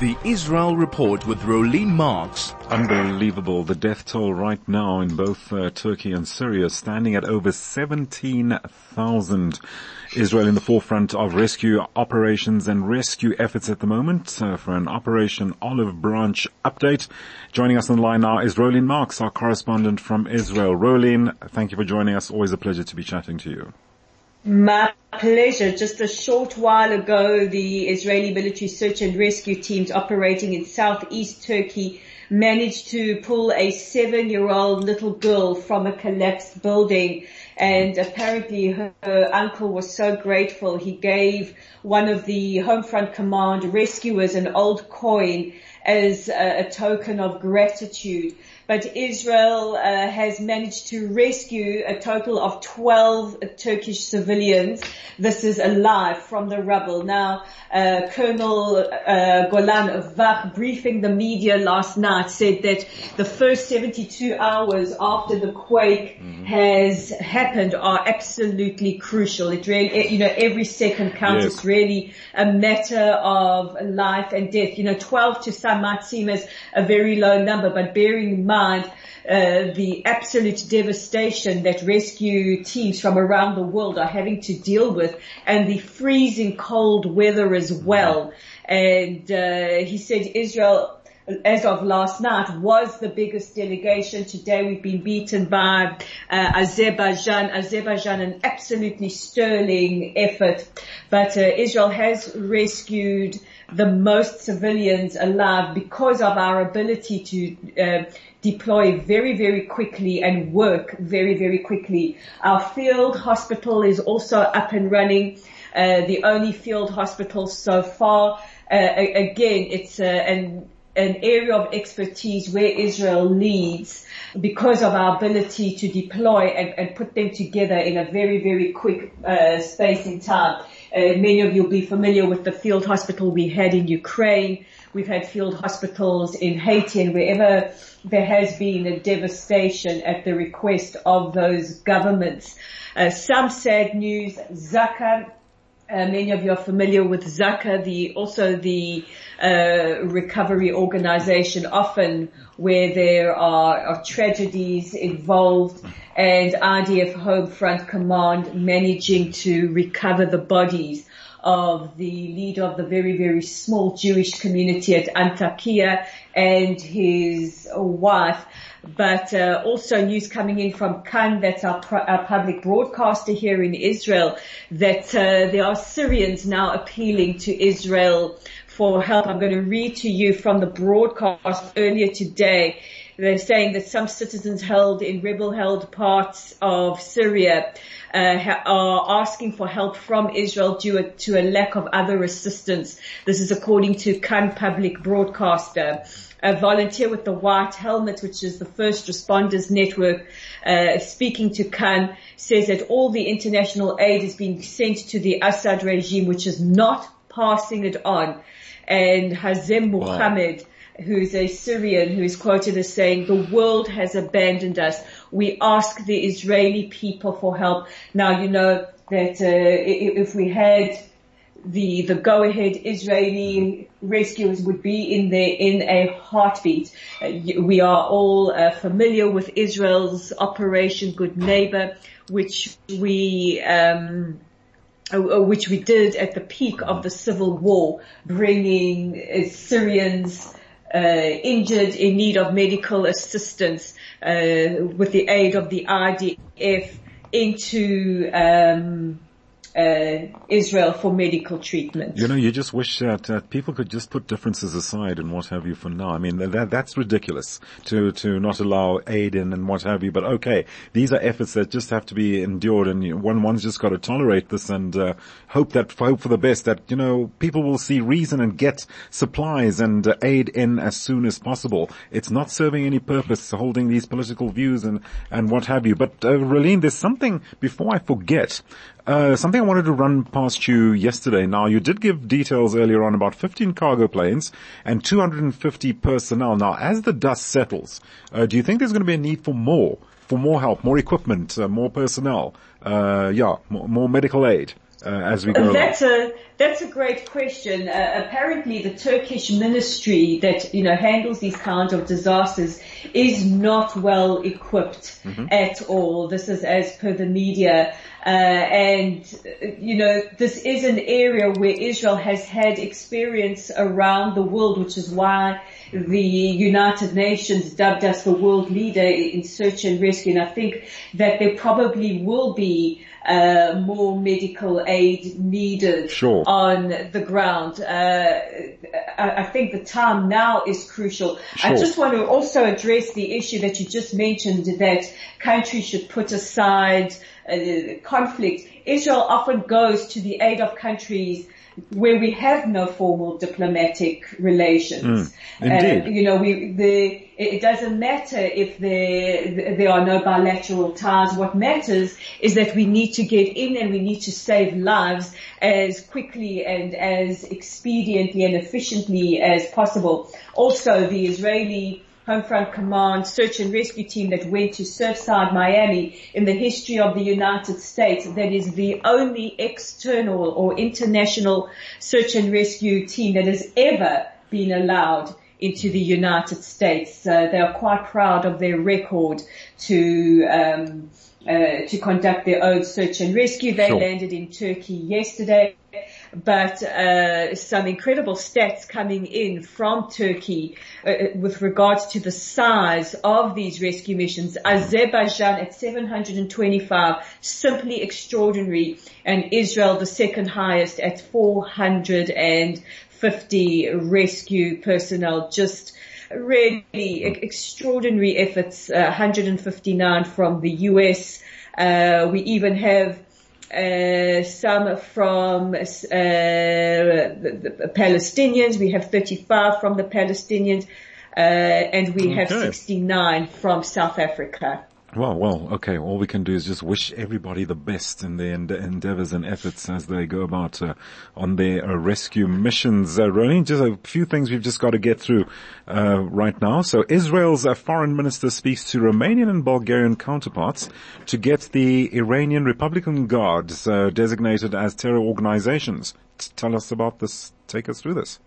The Israel Report with Rolene Marks. Unbelievable. The death toll right now in both uh, Turkey and Syria standing at over 17,000. Israel in the forefront of rescue operations and rescue efforts at the moment uh, for an Operation Olive Branch update. Joining us on the line now is Rolene Marks, our correspondent from Israel. Rolene, thank you for joining us. Always a pleasure to be chatting to you. My pleasure. Just a short while ago, the Israeli military search and rescue teams operating in southeast Turkey managed to pull a seven-year-old little girl from a collapsed building and apparently her, her, uncle was so grateful he gave one of the home front Command rescuers an old coin as a, a token of gratitude but Israel uh, has managed to rescue a total of 12 Turkish civilians. This is alive from the rubble. Now, uh, Colonel uh, Golan Vach briefing the media last night said that the first 72 hours after the quake mm-hmm. has happened are absolutely crucial. It really, you know, every second counts. Yes. It's really a matter of life and death. You know, 12 to some might seem as a very low number, but bearing in mind mind uh, the absolute devastation that rescue teams from around the world are having to deal with and the freezing cold weather as well. And uh, he said Israel as of last night, was the biggest delegation. Today we've been beaten by uh, Azerbaijan. Azerbaijan, an absolutely sterling effort. But uh, Israel has rescued the most civilians alive because of our ability to uh, deploy very, very quickly and work very, very quickly. Our field hospital is also up and running. Uh, the only field hospital so far. Uh, again, it's uh, an an area of expertise where Israel leads because of our ability to deploy and, and put them together in a very, very quick uh, space in time. Uh, many of you will be familiar with the field hospital we had in Ukraine. We've had field hospitals in Haiti and wherever there has been a devastation at the request of those governments. Uh, some sad news, Zaka uh, many of you are familiar with Zaka, the also the uh, recovery organization, often where there are, are, tragedies involved, and IDF Home Front Command managing to recover the bodies of the leader of the very very small Jewish community at Antakya and his wife but uh, also news coming in from Kan, that's our, our, public broadcaster here in Israel, that uh, there are Syrians now appealing to Israel for help. I'm going to read to you from the broadcast earlier today. They're saying that some citizens held in rebel-held parts of Syria uh, are asking for help from Israel due to a lack of other assistance. This is according to Kan Public Broadcaster a volunteer with the White Helmet, which is the first responders network, uh, speaking to Kan, says that all the international aid is being sent to the Assad regime, which is not passing it on. And Hazem Muhammad, wow. Who's a Syrian, who is quoted as saying, the world has abandoned us. We ask the Israeli people for help. Now, you know that uh, if we had the the go ahead Israeli rescuers would be in there in a heartbeat. Uh, we are all uh, familiar with Israel's Operation Good Neighbor, which we um, uh, uh, which we did at the peak of the civil war, bringing Syrians injured in need of medical assistance with the aid of the IDF into um, uh, Israel for medical treatment. You know, you just wish that people could just put differences aside and what have you for now. I mean, that, that's ridiculous to, to not allow aid in and what have you. But okay, these are efforts that just have to be endured and one, one's just got to tolerate this and, uh, hope that, hope for the best that, you know, people will see reason and get supplies and uh, aid in as soon as possible. It's not serving any purpose holding these political views and, and what have you. But, uh, Rolene, there's something before I forget. Uh, something I wanted to run past you yesterday. Now, you did give details earlier on about 15 cargo planes and 250 personnel. Now, as the dust settles, uh, do you think there's going to be a need for more, for more help, more equipment, uh, more personnel, uh, yeah, more, more, medical aid? uh, as we go That's along? a that's a great question. Uh, apparently, the Turkish ministry that you know handles these kinds of disasters is not well equipped Mm-hmm. at all. This is as per the media, uh, and you know this is an area where Israel has had experience around the world, which is why the United Nations dubbed us the world leader in search and rescue. And I think that there probably will be uh, more medical aid needed Sure. On the ground. Uh, I, I think the time now is crucial. I just want to also address the issue that you just mentioned that countries should put aside uh, conflict. Israel often goes to the aid of countries where we have no formal diplomatic relations. Mm. Uh, you know, we, the, it doesn't matter if there, there are no bilateral ties. What matters is that we need to get in and we need to save lives as quickly and as expediently and efficiently as possible. Also, the Israeli Homefront Command search and rescue team that went to Surfside, Miami in the history of the United States that is the only external or international search and rescue team that has ever been allowed into the United States. Uh, they are quite proud of their record to um, uh, to conduct their own search and rescue. They Sure. landed in Turkey yesterday but uh, some incredible stats coming in from Turkey uh, with regards to the size of these rescue missions. Azerbaijan at 725, simply extraordinary, and Israel the second highest at 450 rescue personnel. Just really extraordinary efforts. Uh, 159 from the US. Uh, we even have uh, some from uh, the, the Palestinians. We have 35 from the Palestinians, uh, and we have 69 from South Africa. Well, well, okay. All we can do is just wish everybody the best in their ende- endeavors and efforts as they go about uh, on their uh, rescue missions. Uh, just a few things we've just got to get through uh, right now. So, Israel's uh, foreign minister speaks to Romanian and Bulgarian counterparts to get the Iranian Republican Guards uh, designated as terror organizations. T- tell us about this. Take us through this.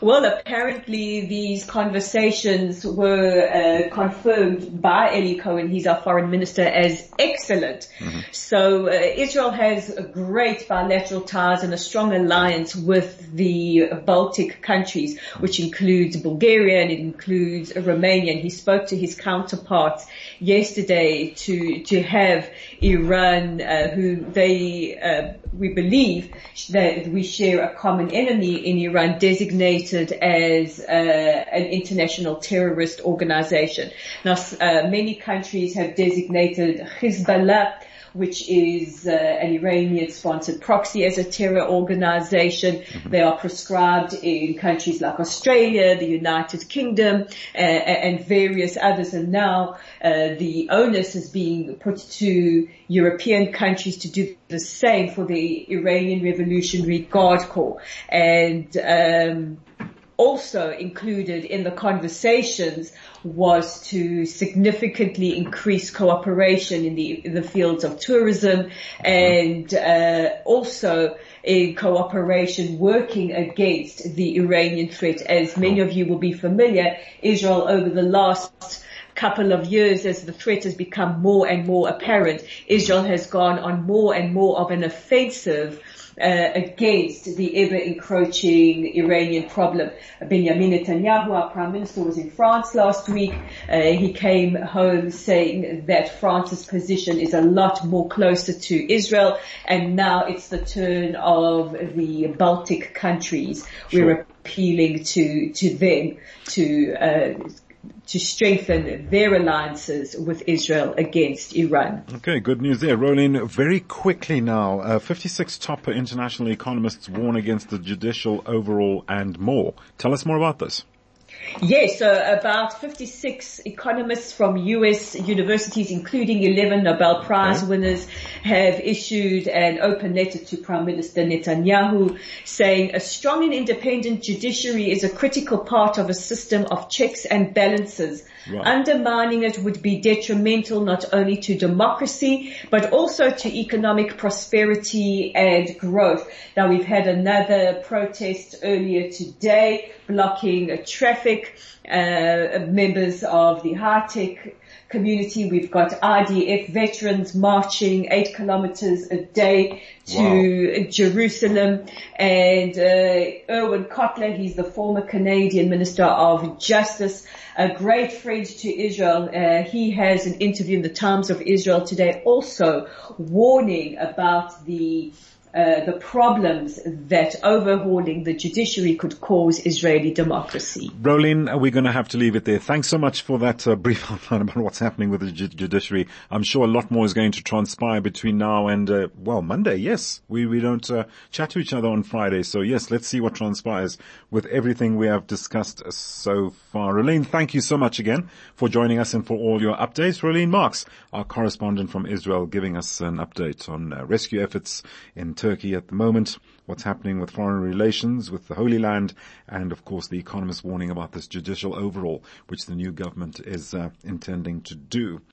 Well, apparently these conversations were uh, confirmed by Eli Cohen, he's our foreign minister, as excellent. So uh, Israel has great bilateral ties and a strong alliance with the Baltic countries, which includes Bulgaria and it includes Romania. And he spoke to his counterparts yesterday to to have Iran, uh, who they uh, we believe that we share a common enemy in Iran, designated as uh, an international terrorist organization. Now, uh, many countries have designated Hezbollah which is uh, an Iranian-sponsored proxy as a terror organization. They are prescribed in countries like Australia, the United Kingdom, uh, and various others. And now uh, the onus is being put to European countries to do the same for the Iranian Revolutionary Guard Corps. And um, also included in the conversations was to significantly increase cooperation in the in the fields of tourism and uh, also in cooperation working against the Iranian threat. As many of you will be familiar, Israel over the last couple of years as the threat has become more and more apparent, Israel has gone on more and more of an offensive uh, against the ever encroaching Iranian problem. Benjamin Netanyahu, our prime minister, was in France last week. Uh, he came home saying that France's position is a lot more closer to Israel, and now it's the turn of the Baltic countries. We're appealing to to them to. Uh, to strengthen their alliances with Israel against Iran. Okay, good news there. Rolene very quickly now. Uh, 56 top international economists warn against the judicial overhaul and more. Tell us more about this. Yes, so about 56 economists from US universities, including 11 Nobel Prize okay. winners, have issued an open letter to Prime Minister Netanyahu saying a strong and independent judiciary is a critical part of a system of checks and balances Right. Undermining it would be detrimental not only to democracy, but also to economic prosperity and growth. Now we've had another protest earlier today blocking traffic, uh, members of the high community. We've got IDF veterans marching eight kilometers a day to wow. Jerusalem and uh, Irwin Cotler, he's the former Canadian Minister of Justice, a great friend to Israel. Uh, he has an interview in the Times of Israel today also warning about the uh, the problems that overhauling the judiciary could cause Israeli democracy. Rolene, we're going to have to leave it there. Thanks so much for that uh, brief outline about what's happening with the ju- judiciary. I'm sure a lot more is going to transpire between now and, uh, well, Monday. Yes, we, we don't uh, chat to each other on Friday. So yes, let's see what transpires with everything we have discussed so far. Rolene, thank you so much again for joining us and for all your updates. Rolene Marks, our correspondent from Israel, giving us an update on uh, rescue efforts in Turkey at the moment, what's happening with foreign relations with the Holy Land, and of course the economist warning about this judicial overhaul, which the new government is uh, intending to do.